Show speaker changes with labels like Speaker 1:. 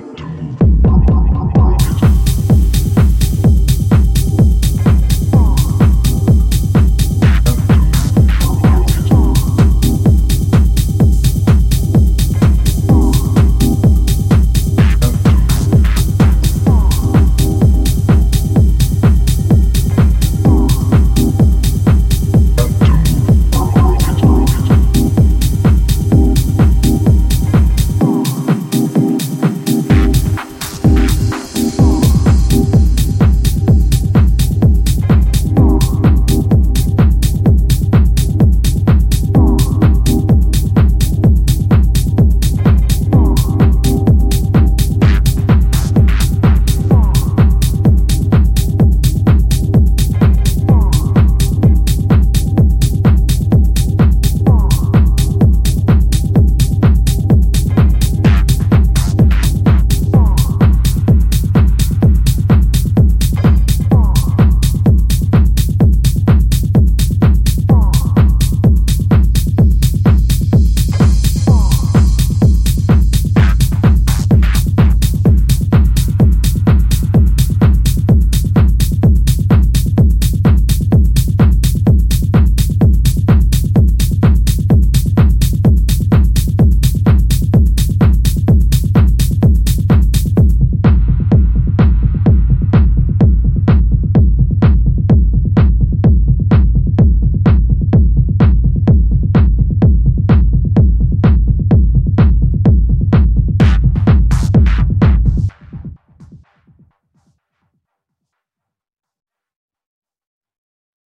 Speaker 1: time to